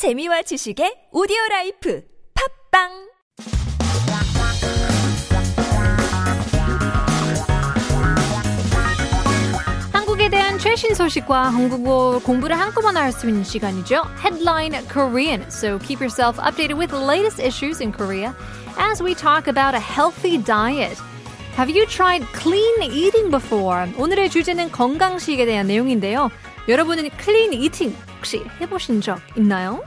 재미와 지식의 오디오 라이프 팝빵 한국에 대한 최신 소식과 한국어 공부를 한꺼번에 할 수 있는 시간이죠. Headline Korean. So keep yourself updated with the latest issues in Korea as we talk about a healthy diet. Have you tried clean eating before? 오늘의 주제는 건강식에 대한 내용인데요. 여러분은 clean eating 혹시 해보신 적 있나요?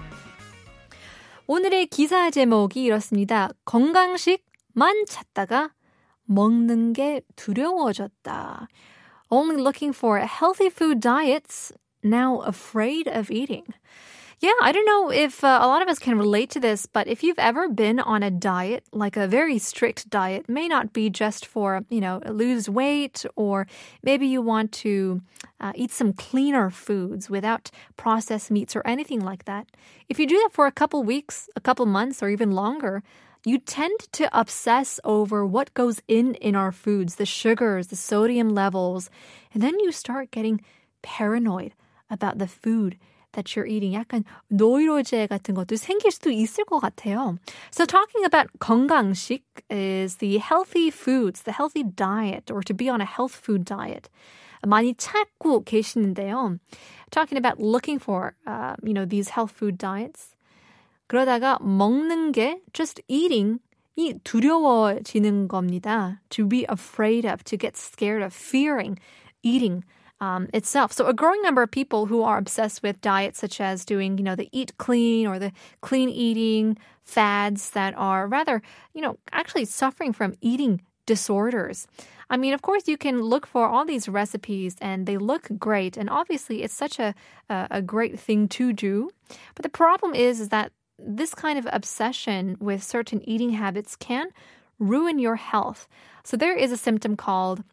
오늘의 기사 제목이 이렇습니다. 건강식만 찾다가 먹는 게 두려워졌다. Only looking for healthy food diets, now afraid of eating. Yeah, I don't know if uh, a lot of us can relate to this, but if you've ever been on a diet, like a very strict diet, may not be just for, you know, lose weight or maybe you want to uh, eat some cleaner foods without processed meats or anything like that. If you do that for a couple weeks, a couple months, or even longer, you tend to obsess over what goes in in our foods, the sugars, the sodium levels, and then you start getting paranoid about the food that you're eating. 약간 노이로제 같은 것도 생길 수도 있을 것 같아요. So talking about 건강식 is the healthy foods, the healthy diet, or to be on a health food diet. 많이 찾고 계시는데요. Talking about looking for, uh, you know, these health food diets. 그러다가 먹는 게 just eating 이 두려워지는 겁니다. To be afraid of, to get scared of, fearing eating um, itself. So a growing number of people who are obsessed with diets such as doing, you know, the eat clean or the clean eating fads that are rather, you know, actually suffering from eating disorders. I mean, of course, you can look for all these recipes and they look great. And obviously, it's such a, a, a great thing to do. But the problem is, is that this kind of obsession with certain eating habits can ruin your health. So there is a symptom called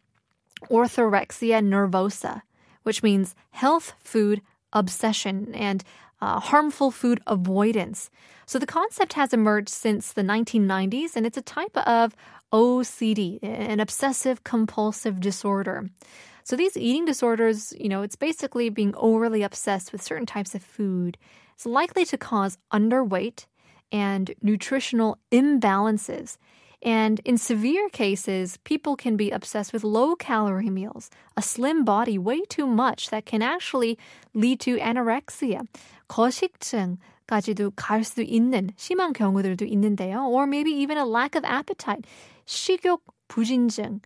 orthorexia nervosa, which means health food obsession and uh, harmful food avoidance. So the concept has emerged since the 1990s, and it's a type of OCD, an obsessive compulsive disorder. So these eating disorders, you know, it's basically being overly obsessed with certain types of food. It's likely to cause underweight and nutritional imbalances. And in severe cases, people can be obsessed with low calorie meals, a slim body, way too much that can actually lead to anorexia, 거식증까지도 갈 수 있는 심한 경우들도 있는데요. Or maybe even a lack of appetite, 식욕 부진증.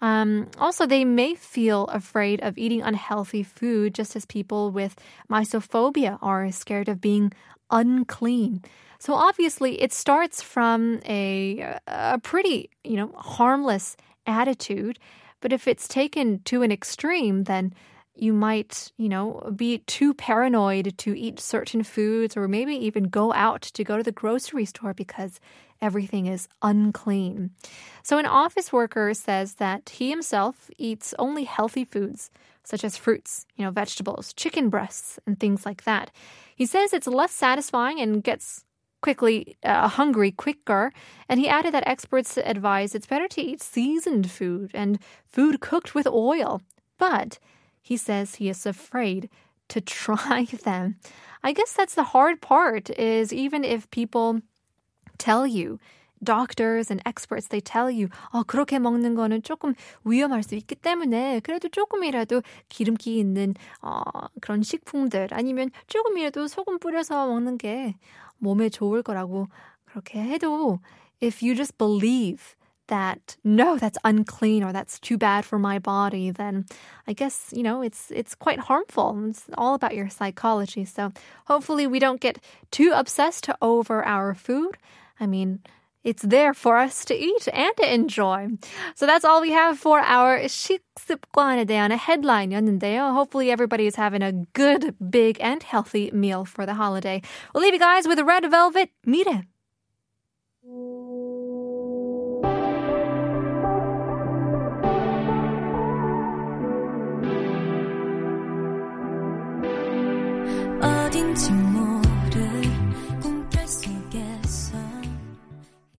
Um, also, they may feel afraid of eating unhealthy food, just as people with mysophobia are scared of being unclean. So obviously, it starts from a a pretty you know harmless attitude, but if it's taken to an extreme, then you might, you know, be too paranoid to eat certain foods or maybe even go out to go to the grocery store because everything is unclean. So an office worker says that he himself eats only healthy foods such as fruits, you know, vegetables, chicken breasts and things like that. He says it's less satisfying and gets quickly uh, hungry quicker. And he added that experts advise it's better to eat seasoned food and food cooked with oil. But he says he is afraid to try them. I guess that's the hard part is even if people tell you doctors and experts they tell you 어 그렇게 먹는 거는 조금 위험할 수 있기 때문에 그래도 조금이라도 기름기 있는 어 그런 식품들 아니면 조금이라도 소금 뿌려서 먹는 게 몸에 좋을 거라고 그렇게 해도 if you just believe that no that's unclean or that's too bad for my body then i guess you know it's it's quite harmful it's all about your psychology so hopefully we don't get too obsessed over our food i mean it's there for us to eat and to enjoy. So that's all we have for our 식습관에 대한 headline이었는데요. Hopefully everybody is having a good, big, and healthy meal for the holiday. We'll leave you guys with a red velvet. Meet it.